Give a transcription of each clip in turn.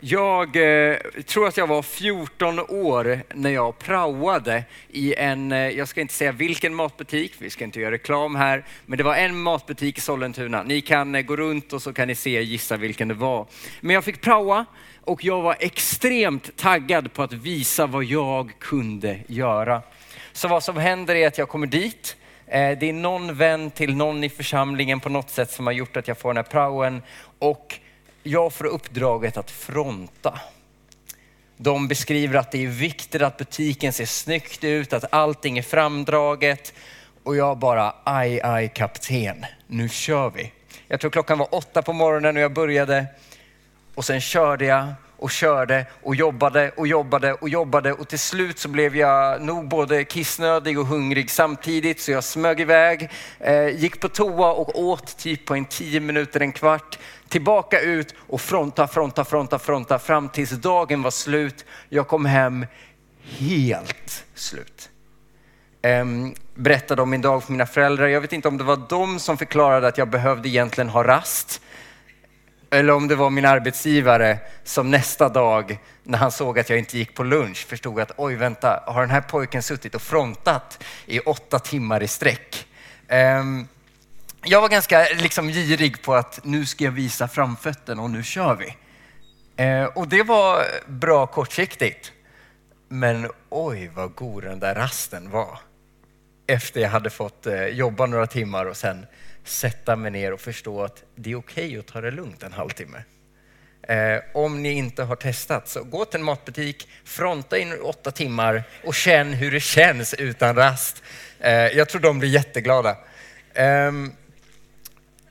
Jag eh, tror att jag var 14 år när jag praoade i en, eh, jag ska inte säga vilken matbutik, vi ska inte göra reklam här, men det var en matbutik i Sollentuna. Ni kan eh, gå runt och så kan ni se, gissa vilken det var. Men jag fick praoa och jag var extremt taggad på att visa vad jag kunde göra. Så vad som händer är att jag kommer dit, eh, det är någon vän till någon i församlingen på något sätt som har gjort att jag får den här praoen och jag får uppdraget att fronta. De beskriver att det är viktigt att butiken ser snyggt ut, att allting är framdraget. Och jag bara, aj, aj kapten, nu kör vi. Jag tror klockan var åtta på morgonen och jag började och sen körde jag och körde och jobbade och jobbade och jobbade och till slut så blev jag nog både kissnödig och hungrig samtidigt så jag smög iväg, eh, gick på toa och åt typ på en tio minuter, en kvart, tillbaka ut och fronta, fronta, fronta, fronta fram tills dagen var slut. Jag kom hem helt slut. Eh, berättade om min dag för mina föräldrar. Jag vet inte om det var de som förklarade att jag behövde egentligen ha rast eller om det var min arbetsgivare som nästa dag när han såg att jag inte gick på lunch förstod att oj vänta, har den här pojken suttit och frontat i åtta timmar i sträck? Um, jag var ganska liksom girig på att nu ska jag visa framfötterna och nu kör vi. Uh, och det var bra kortsiktigt. Men oj vad god den där rasten var. Efter jag hade fått eh, jobba några timmar och sen sätta mig ner och förstå att det är okej okay att ta det lugnt en halvtimme. Eh, om ni inte har testat, så gå till en matbutik, fronta in åtta timmar och känn hur det känns utan rast. Eh, jag tror de blir jätteglada. Eh,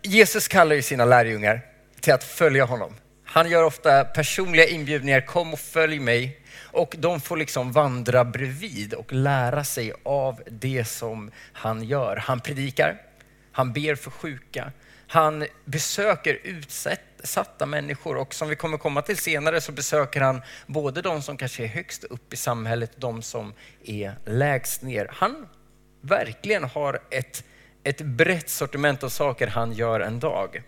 Jesus kallar ju sina lärjungar till att följa honom. Han gör ofta personliga inbjudningar, kom och följ mig. Och de får liksom vandra bredvid och lära sig av det som han gör. Han predikar, han ber för sjuka. Han besöker utsatta människor och som vi kommer komma till senare så besöker han både de som kanske är högst upp i samhället och de som är lägst ner. Han verkligen har ett, ett brett sortiment av saker han gör en dag.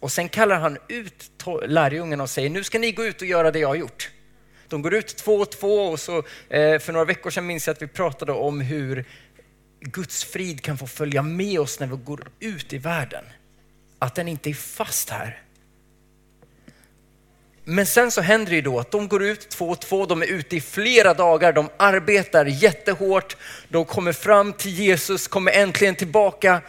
Och sen kallar han ut lärjungarna och säger, nu ska ni gå ut och göra det jag har gjort. De går ut två och två och så eh, för några veckor sedan minns jag att vi pratade om hur Guds frid kan få följa med oss när vi går ut i världen. Att den inte är fast här. Men sen så händer det ju då att de går ut två och två, de är ute i flera dagar, de arbetar jättehårt, de kommer fram till Jesus, kommer äntligen tillbaka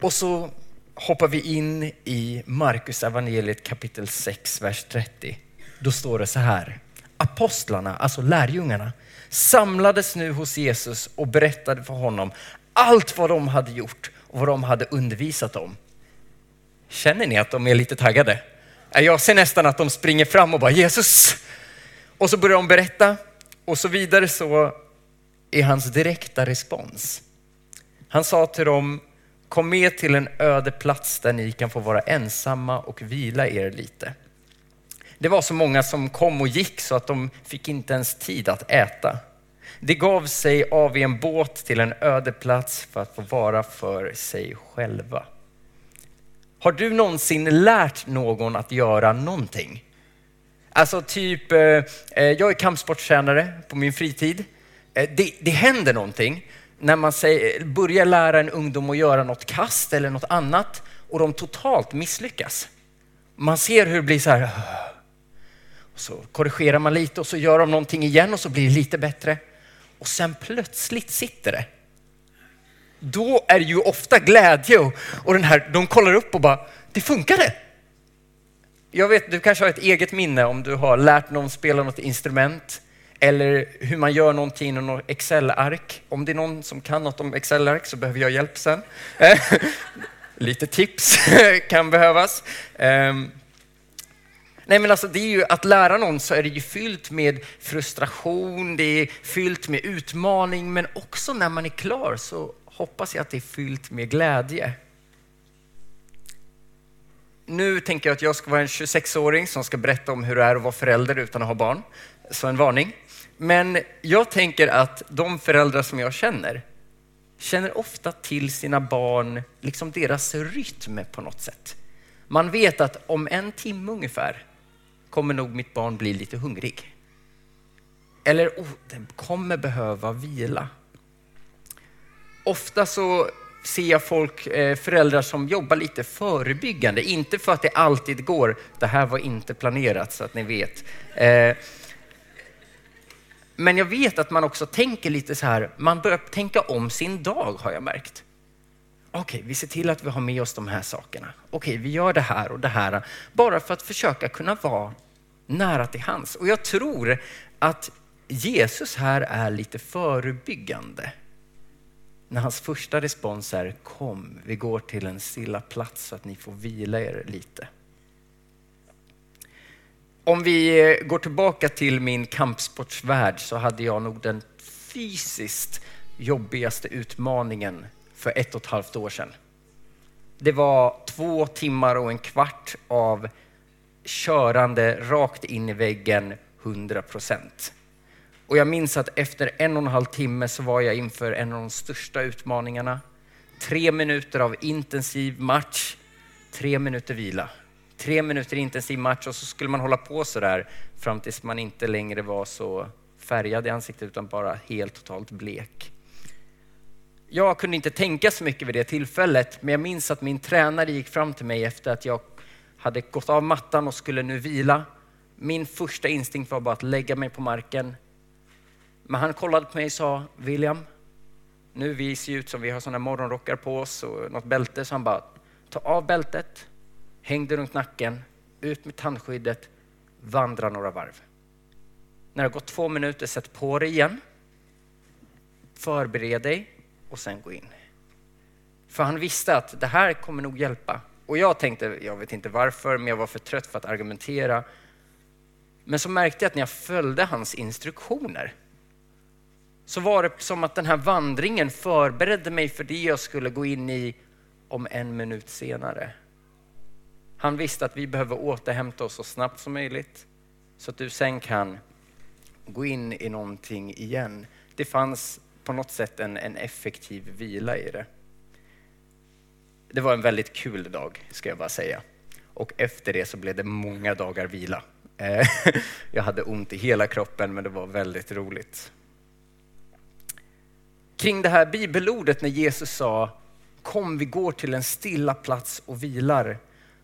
och så hoppar vi in i Markus evangeliet kapitel 6, vers 30. Då står det så här. Apostlarna, alltså lärjungarna, samlades nu hos Jesus och berättade för honom allt vad de hade gjort och vad de hade undervisat om. Känner ni att de är lite taggade? Jag ser nästan att de springer fram och bara Jesus. Och så börjar de berätta och så vidare så är hans direkta respons. Han sa till dem, kom med till en öde plats där ni kan få vara ensamma och vila er lite. Det var så många som kom och gick så att de fick inte ens tid att äta. De gav sig av i en båt till en öde plats för att få vara för sig själva. Har du någonsin lärt någon att göra någonting? Alltså typ, eh, eh, jag är kampsportstränare på min fritid. Eh, det, det händer någonting när man säger, börjar lära en ungdom att göra något kast eller något annat och de totalt misslyckas. Man ser hur det blir så här. Så korrigerar man lite och så gör de någonting igen och så blir det lite bättre och sen plötsligt sitter det. Då är det ju ofta glädje och, och den här, de kollar upp och bara, det funkade. Jag vet, du kanske har ett eget minne om du har lärt någon spela något instrument eller hur man gör någonting i någon Excel-ark. Om det är någon som kan något om Excel-ark så behöver jag hjälp sen. Lite tips kan behövas. Ehm, Nej men alltså det är ju att lära någon så är det ju fyllt med frustration, det är fyllt med utmaning, men också när man är klar så hoppas jag att det är fyllt med glädje. Nu tänker jag att jag ska vara en 26-åring som ska berätta om hur det är att vara förälder utan att ha barn. Så en varning. Men jag tänker att de föräldrar som jag känner, känner ofta till sina barn, liksom deras rytm på något sätt. Man vet att om en timme ungefär kommer nog mitt barn bli lite hungrig. Eller, oh, den kommer behöva vila. Ofta så ser jag folk, eh, föräldrar som jobbar lite förebyggande. Inte för att det alltid går. Det här var inte planerat så att ni vet. Eh, men jag vet att man också tänker lite så här, man börjar tänka om sin dag har jag märkt. Okej, okay, vi ser till att vi har med oss de här sakerna. Okej, okay, vi gör det här och det här. Bara för att försöka kunna vara nära till hands. Och jag tror att Jesus här är lite förebyggande. När hans första respons är kom, vi går till en stilla plats så att ni får vila er lite. Om vi går tillbaka till min kampsportsvärld så hade jag nog den fysiskt jobbigaste utmaningen för ett och ett halvt år sedan. Det var två timmar och en kvart av körande rakt in i väggen 100 procent. Och jag minns att efter en och en halv timme så var jag inför en av de största utmaningarna. Tre minuter av intensiv match, tre minuter vila. Tre minuter intensiv match och så skulle man hålla på så där fram tills man inte längre var så färgad i ansiktet utan bara helt totalt blek. Jag kunde inte tänka så mycket vid det tillfället, men jag minns att min tränare gick fram till mig efter att jag hade gått av mattan och skulle nu vila. Min första instinkt var bara att lägga mig på marken. Men han kollade på mig och sa, William, nu vi ser ut som vi har sådana morgonrockar på oss och något bälte, så han bara, ta av bältet, häng det runt nacken, ut med tandskyddet, vandra några varv. När det har gått två minuter, sätt på dig igen, förbered dig och sen gå in. För han visste att det här kommer nog hjälpa. Och jag tänkte, jag vet inte varför, men jag var för trött för att argumentera. Men så märkte jag att när jag följde hans instruktioner så var det som att den här vandringen förberedde mig för det jag skulle gå in i om en minut senare. Han visste att vi behöver återhämta oss så snabbt som möjligt så att du sen kan gå in i någonting igen. Det fanns på något sätt en, en effektiv vila i det. Det var en väldigt kul dag, ska jag bara säga. Och efter det så blev det många dagar vila. Eh, jag hade ont i hela kroppen, men det var väldigt roligt. Kring det här bibelordet när Jesus sa kom vi går till en stilla plats och vilar,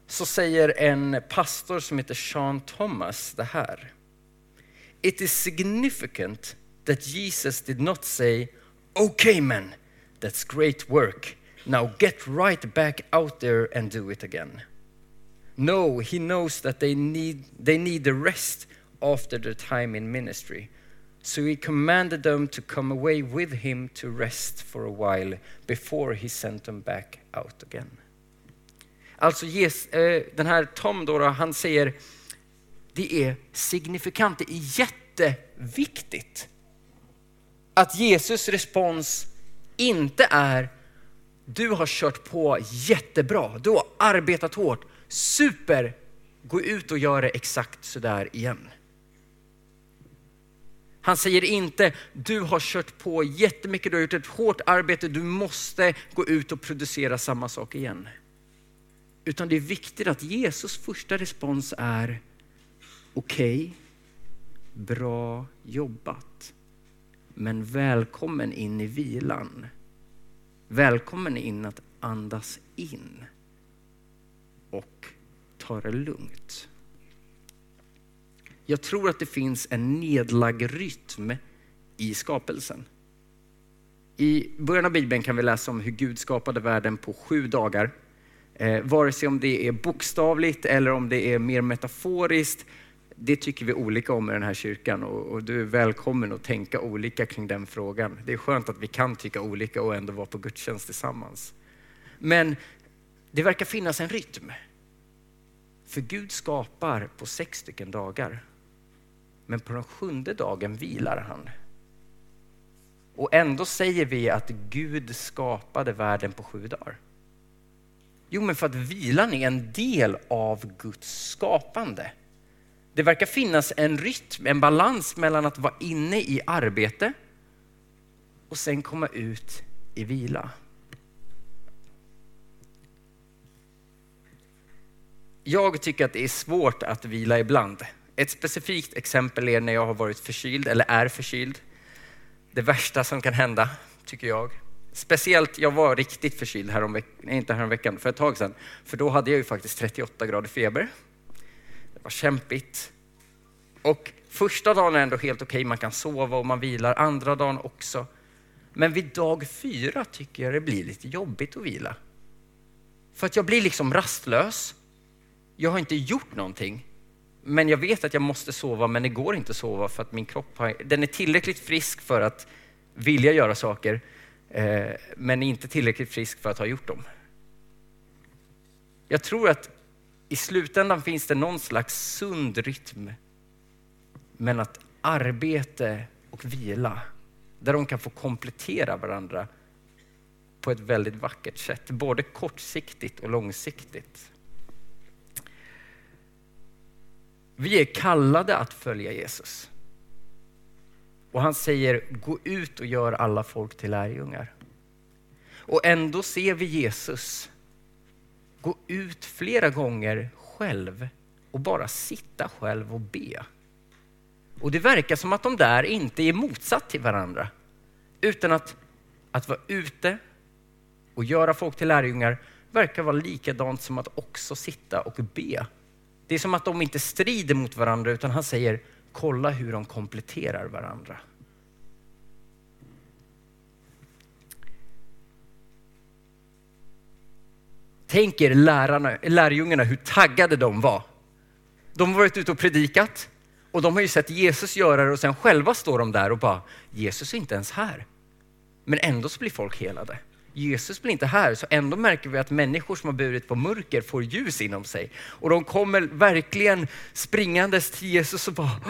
så säger en pastor som heter Sean Thomas det här. It is significant that Jesus did not say, okay man, that's great work. Now get right back out there and do it again. No, he knows that they need, they need the rest after their time in ministry. So he commanded them to come away with him to rest for a while before he sent them back out again. Alltså yes, eh, den här Tom då, då, han säger det är signifikant, det är jätteviktigt att Jesus respons inte är du har kört på jättebra, du har arbetat hårt, super, gå ut och gör det exakt sådär igen. Han säger inte, du har kört på jättemycket, du har gjort ett hårt arbete, du måste gå ut och producera samma sak igen. Utan det är viktigt att Jesus första respons är, okej, okay, bra jobbat. Men välkommen in i vilan. Välkommen in att andas in och ta det lugnt. Jag tror att det finns en nedlagd rytm i skapelsen. I början av Bibeln kan vi läsa om hur Gud skapade världen på sju dagar. Eh, vare sig om det är bokstavligt eller om det är mer metaforiskt det tycker vi olika om i den här kyrkan och, och, du är välkommen att tänka olika kring den frågan. Det är skönt att vi kan tycka olika och ändå vara på gudstjänst tillsammans. Men det verkar finnas en rytm. För Gud skapar på sex stycken dagar. Men på den sjunde dagen vilar han. Och ändå säger vi att Gud skapade världen på sju dagar. Jo, men för att vilan är en del av Guds skapande. Det verkar finnas en rytm, en balans mellan att vara inne i arbete och sen komma ut i vila. Jag tycker att det är svårt att vila ibland. Ett specifikt exempel är när jag har varit förkyld eller är förkyld. Det värsta som kan hända, tycker jag. Speciellt, jag var riktigt förkyld häromveckan, nej, inte häromveckan, för ett tag sedan. För då hade jag ju faktiskt 38 grader feber. Vad kämpigt. Och första dagen är ändå helt okej, okay. man kan sova och man vilar. Andra dagen också. Men vid dag fyra tycker jag det blir lite jobbigt att vila. För att jag blir liksom rastlös. Jag har inte gjort någonting. Men jag vet att jag måste sova, men det går inte att sova för att min kropp har, den är tillräckligt frisk för att vilja göra saker, eh, men inte tillräckligt frisk för att ha gjort dem. Jag tror att i slutändan finns det någon slags sund rytm men att arbete och vila, där de kan få komplettera varandra på ett väldigt vackert sätt, både kortsiktigt och långsiktigt. Vi är kallade att följa Jesus. Och han säger, gå ut och gör alla folk till lärjungar. Och ändå ser vi Jesus gå ut flera gånger själv och bara sitta själv och be. Och det verkar som att de där inte är motsatt till varandra. Utan att, att vara ute och göra folk till lärjungar verkar vara likadant som att också sitta och be. Det är som att de inte strider mot varandra utan han säger kolla hur de kompletterar varandra. Tänk er lärarna, lärjungarna hur taggade de var. De har varit ute och predikat och de har ju sett Jesus göra det och sen själva står de där och bara, Jesus är inte ens här. Men ändå så blir folk helade. Jesus blir inte här, så ändå märker vi att människor som har burit på mörker får ljus inom sig. Och de kommer verkligen springandes till Jesus och bara,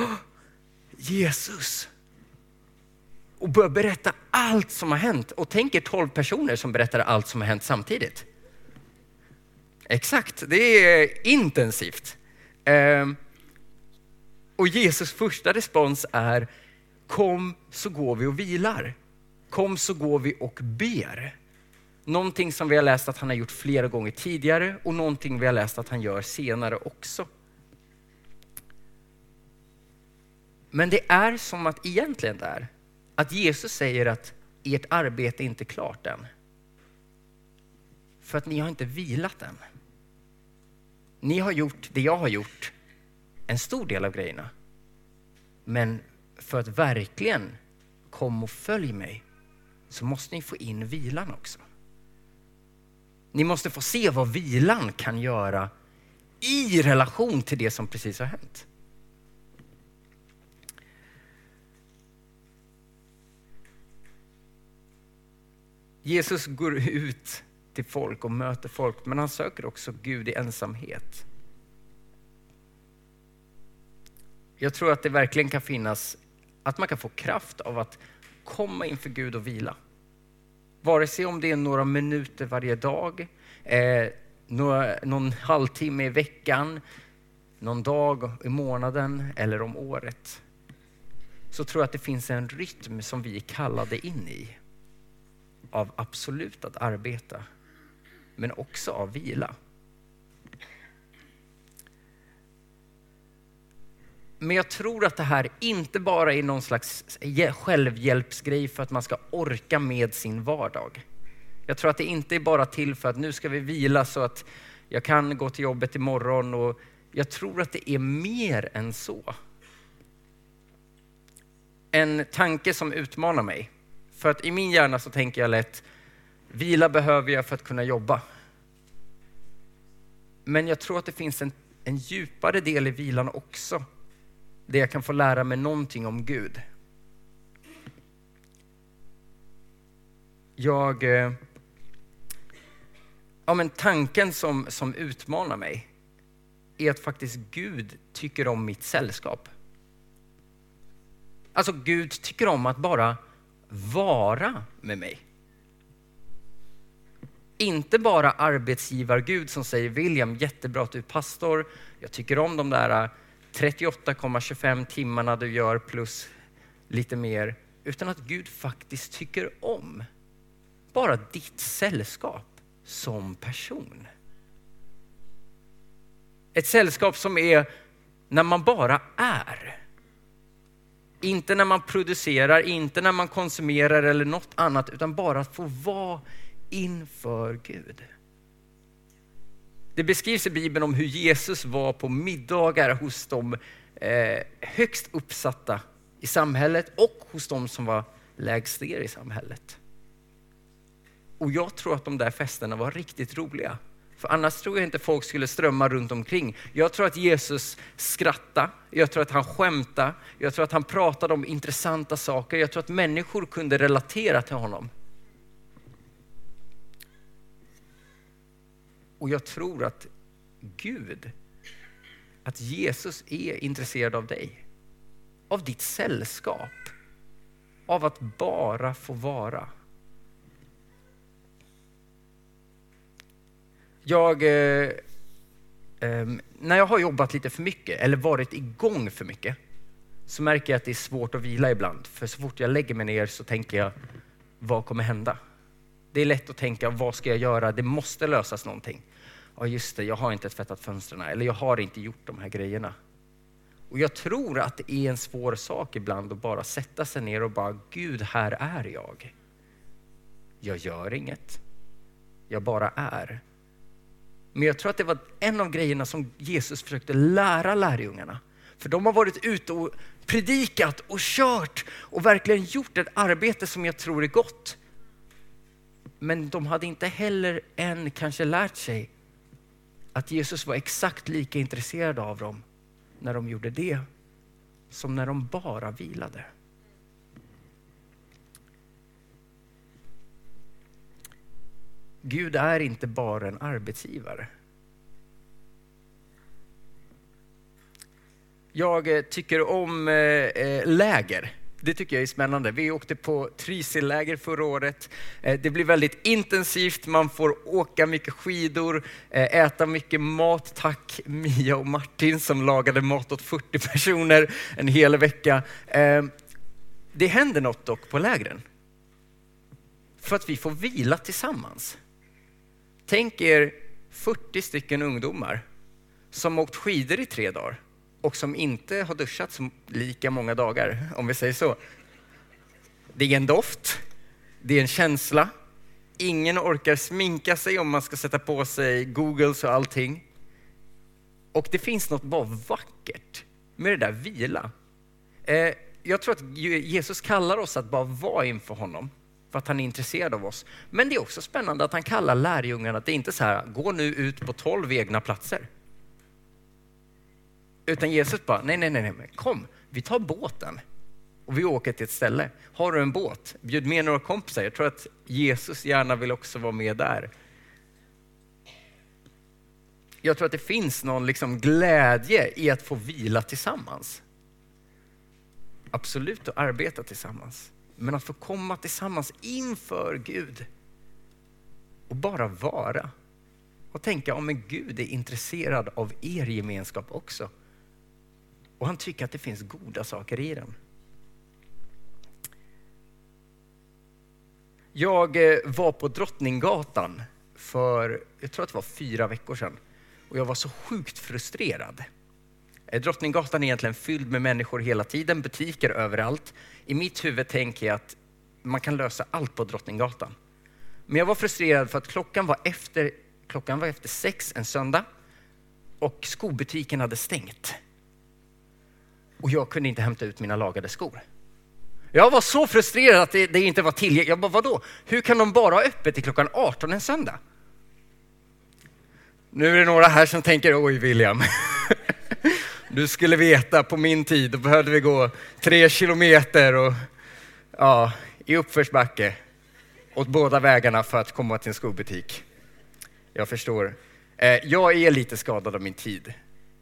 Jesus! Och börjar berätta allt som har hänt. Och tänk er tolv personer som berättar allt som har hänt samtidigt. Exakt, det är intensivt. Ehm, och Jesus första respons är, kom så går vi och vilar. Kom så går vi och ber. Någonting som vi har läst att han har gjort flera gånger tidigare och någonting vi har läst att han gör senare också. Men det är som att egentligen där, att Jesus säger att ert arbete är inte klart än. För att ni har inte vilat än. Ni har gjort det jag har gjort, en stor del av grejerna. Men för att verkligen komma och följ mig så måste ni få in vilan också. Ni måste få se vad vilan kan göra i relation till det som precis har hänt. Jesus går ut till folk och möter folk, men han söker också Gud i ensamhet. Jag tror att det verkligen kan finnas, att man kan få kraft av att komma inför Gud och vila. Vare sig om det är några minuter varje dag, eh, några, någon halvtimme i veckan, någon dag i månaden eller om året. Så tror jag att det finns en rytm som vi är kallade in i. Av absolut att arbeta, men också av vila. Men jag tror att det här inte bara är någon slags självhjälpsgrej för att man ska orka med sin vardag. Jag tror att det inte är bara till för att nu ska vi vila så att jag kan gå till jobbet imorgon. Och jag tror att det är mer än så. En tanke som utmanar mig. För att i min hjärna så tänker jag lätt, vila behöver jag för att kunna jobba. Men jag tror att det finns en, en djupare del i vilan också där jag kan få lära mig någonting om Gud. Jag... Eh, ja, men tanken som, som utmanar mig är att faktiskt Gud tycker om mitt sällskap. Alltså Gud tycker om att bara vara med mig. Inte bara arbetsgivar-Gud som säger William, jättebra att du är pastor. Jag tycker om de där äh, 38,25 timmarna du gör plus lite mer, utan att Gud faktiskt tycker om bara ditt sällskap som person. Ett sällskap som är när man bara är. Inte när man producerar, inte när man konsumerar eller något annat, utan bara att få vara inför Gud. Det beskrivs i Bibeln om hur Jesus var på middagar hos de eh, högst uppsatta i samhället och hos de som var lägst ner i samhället. Och jag tror att de där festerna var riktigt roliga. För annars tror jag inte folk skulle strömma runt omkring. Jag tror att Jesus skrattade, jag tror att han skämtade, jag tror att han pratade om intressanta saker. Jag tror att människor kunde relatera till honom. Och jag tror att Gud, att Jesus är intresserad av dig. Av ditt sällskap. Av att bara få vara. Jag, eh, eh, när jag har jobbat lite för mycket eller varit igång för mycket så märker jag att det är svårt att vila ibland. För så fort jag lägger mig ner så tänker jag, vad kommer hända? Det är lätt att tänka, vad ska jag göra? Det måste lösas någonting. Ja, just det, jag har inte tvättat fönstren eller jag har inte gjort de här grejerna. Och jag tror att det är en svår sak ibland att bara sätta sig ner och bara, Gud, här är jag. Jag gör inget. Jag bara är. Men jag tror att det var en av grejerna som Jesus försökte lära lärjungarna. För de har varit ute och predikat och kört och verkligen gjort ett arbete som jag tror är gott. Men de hade inte heller än kanske lärt sig att Jesus var exakt lika intresserad av dem när de gjorde det som när de bara vilade. Gud är inte bara en arbetsgivare. Jag eh, tycker om eh, eh, läger. Det tycker jag är spännande. Vi åkte på Trysilläger förra året. Eh, det blir väldigt intensivt, man får åka mycket skidor, eh, äta mycket mat. Tack Mia och Martin som lagade mat åt 40 personer en hel vecka. Eh, det händer något dock på lägren. För att vi får vila tillsammans. Tänk er 40 stycken ungdomar som åkt skidor i tre dagar och som inte har duschat lika många dagar, om vi säger så. Det är en doft, det är en känsla. Ingen orkar sminka sig om man ska sätta på sig Googles och allting. Och det finns något bara vackert med det där vila. Eh, jag tror att Jesus kallar oss att bara vara inför honom för att han är intresserad av oss. Men det är också spännande att han kallar lärjungarna, att det är inte så här, gå nu ut på tolv egna platser. Utan Jesus bara, nej, nej, nej, nej, kom, vi tar båten och vi åker till ett ställe. Har du en båt, bjud med några kompisar. Jag tror att Jesus gärna vill också vara med där. Jag tror att det finns någon liksom glädje i att få vila tillsammans. Absolut att arbeta tillsammans. Men att få komma tillsammans inför Gud och bara vara. Och tänka, om en Gud är intresserad av er gemenskap också. Och han tycker att det finns goda saker i den. Jag eh, var på Drottninggatan för, jag tror att det var fyra veckor sedan. Och jag var så sjukt frustrerad. Eh, Drottninggatan är egentligen fylld med människor hela tiden, butiker överallt. I mitt huvud tänker jag att man kan lösa allt på Drottninggatan. Men jag var frustrerad för att klockan var efter, klockan var efter sex en söndag och skobutiken hade stängt. Och jag kunde inte hämta ut mina lagade skor. Jag var så frustrerad att det, det inte var tillgängligt. Jag bara, vadå? Hur kan de bara ha öppet till klockan 18 en söndag? Nu är det några här som tänker, oj William, du skulle veta på min tid, då behövde vi gå tre kilometer och ja, i uppförsbacke åt båda vägarna för att komma till en skobutik. Jag förstår. Eh, jag är lite skadad av min tid.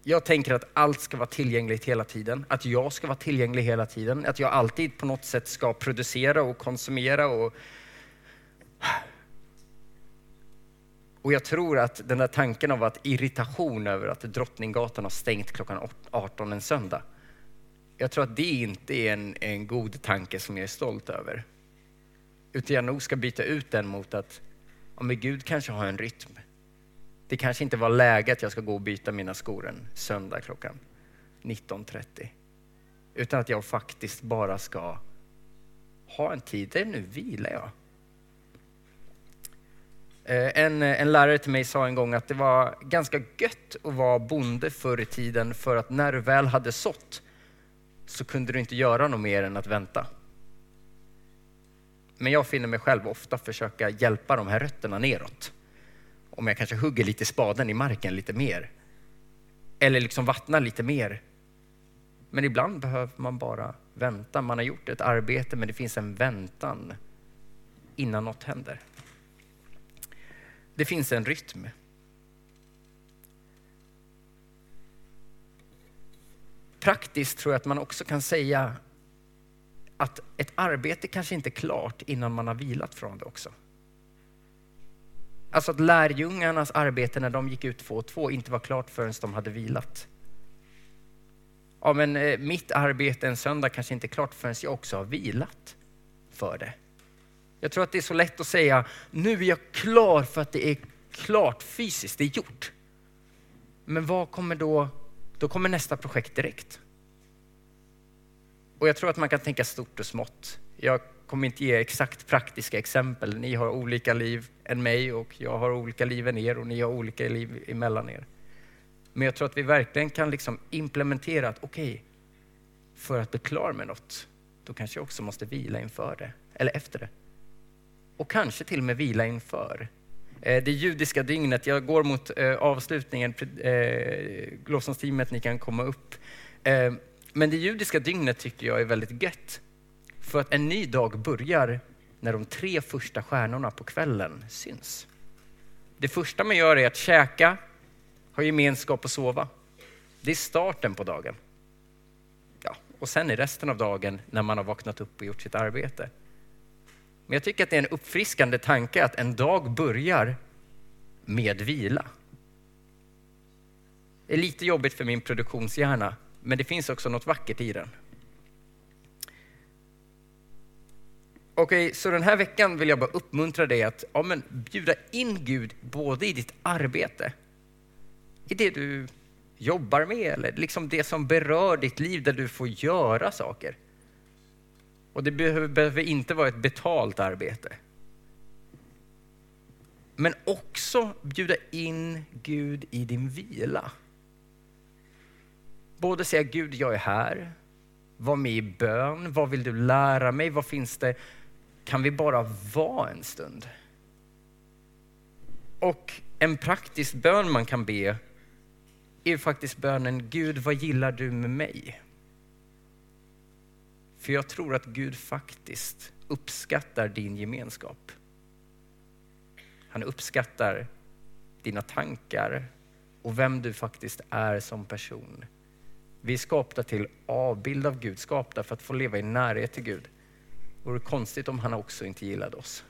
Jag tänker att allt ska vara tillgängligt hela tiden, att jag ska vara tillgänglig hela tiden, att jag alltid på något sätt ska producera och konsumera och och jag tror att den där tanken av att irritation över att Drottninggatan har stängt klockan 18 en söndag. Jag tror att det inte är en, en god tanke som jag är stolt över. Utan jag nog ska byta ut den mot att, ja men Gud kanske har en rytm. Det kanske inte var läge att jag ska gå och byta mina skor en söndag klockan 19.30. Utan att jag faktiskt bara ska ha en tid där nu vilar jag. Eh, en, en lärare till mig sa en gång att det var ganska gött att vara bonde förr i tiden för att när du väl hade sått så kunde du inte göra något mer än att vänta. Men jag finner mig själv ofta försöka hjälpa de här rötterna neråt. Om jag kanske hugger lite spaden i marken lite mer. Eller liksom vattnar lite mer. Men ibland behöver man bara vänta. Man har gjort ett arbete men det finns en väntan innan något händer. Det finns en rytm. Praktiskt tror jag att man också kan säga att ett arbete kanske inte är klart innan man har vilat från det också. Alltså att lärjungarnas arbete när de gick ut två och två inte var klart förrän de hade vilat. Ja, men eh, mitt arbete en söndag kanske inte är klart förrän jag också har vilat för det. Jag tror att det är så lätt att säga, nu är jag klar för att det är klart fysiskt, det är gjort. Men vad kommer då, då kommer nästa projekt direkt. Och jag tror att man kan tänka stort och smått. Jag kommer inte ge exakt praktiska exempel. Ni har olika liv än mig och jag har olika liv än er och ni har olika liv emellan er. Men jag tror att vi verkligen kan liksom implementera att okej, okay, för att bli klar med något, då kanske jag också måste vila inför det, eller efter det. Och kanske till och med vila inför. Eh, det judiska dygnet, jag går mot eh, avslutningen, lovsångsteamet, eh, ni kan komma upp. Men det judiska dygnet tycker jag är väldigt gött. För att en ny dag börjar när de tre första stjärnorna på kvällen syns. Det första man gör är att käka, ha gemenskap och sova. Det är starten på dagen. Ja, och sen är resten av dagen när man har vaknat upp och gjort sitt arbete. Men jag tycker att det är en uppfriskande tanke att en dag börjar med vila. Det är lite jobbigt för min produktionshjärna, men det finns också något vackert i den. Okej, okay, så den här veckan vill jag bara uppmuntra dig att ja, men bjuda in Gud både i ditt arbete, i det du jobbar med eller liksom det som berör ditt liv där du får göra saker. Och det behöver, behöver inte vara ett betalt arbete. Men också bjuda in Gud i din vila. Både säga Gud, jag är här. Var med i bön. Vad vill du lära mig? Vad finns det? Kan vi bara vara en stund? Och en praktisk bön man kan be är faktiskt bönen Gud, vad gillar du med mig? För jag tror att Gud faktiskt uppskattar din gemenskap. Han uppskattar dina tankar och vem du faktiskt är som person. Vi är skapta till avbild av Gud, skapta för att få leva i närhet till Gud. Det vore konstigt om han också inte gillade oss.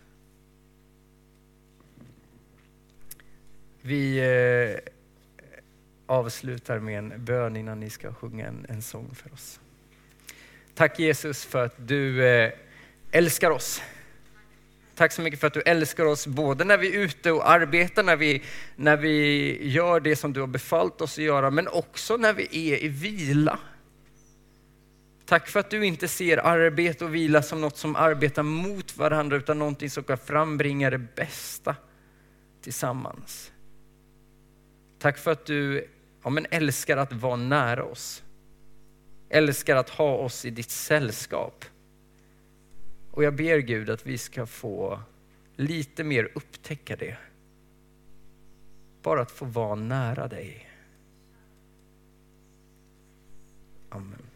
Vi eh, avslutar med en bön innan ni ska sjunga en, en sång för oss. Tack Jesus för att du eh, älskar oss. Tack så mycket för att du älskar oss både när vi är ute och arbetar, när vi, när vi gör det som du har befallt oss att göra, men också när vi är i vila. Tack för att du inte ser arbete och vila som något som arbetar mot varandra, utan någonting som kan frambringa det bästa tillsammans. Tack för att du ja, men älskar att vara nära oss. Älskar att ha oss i ditt sällskap. Och jag ber Gud att vi ska få lite mer upptäcka det. Bara att få vara nära dig. Amen.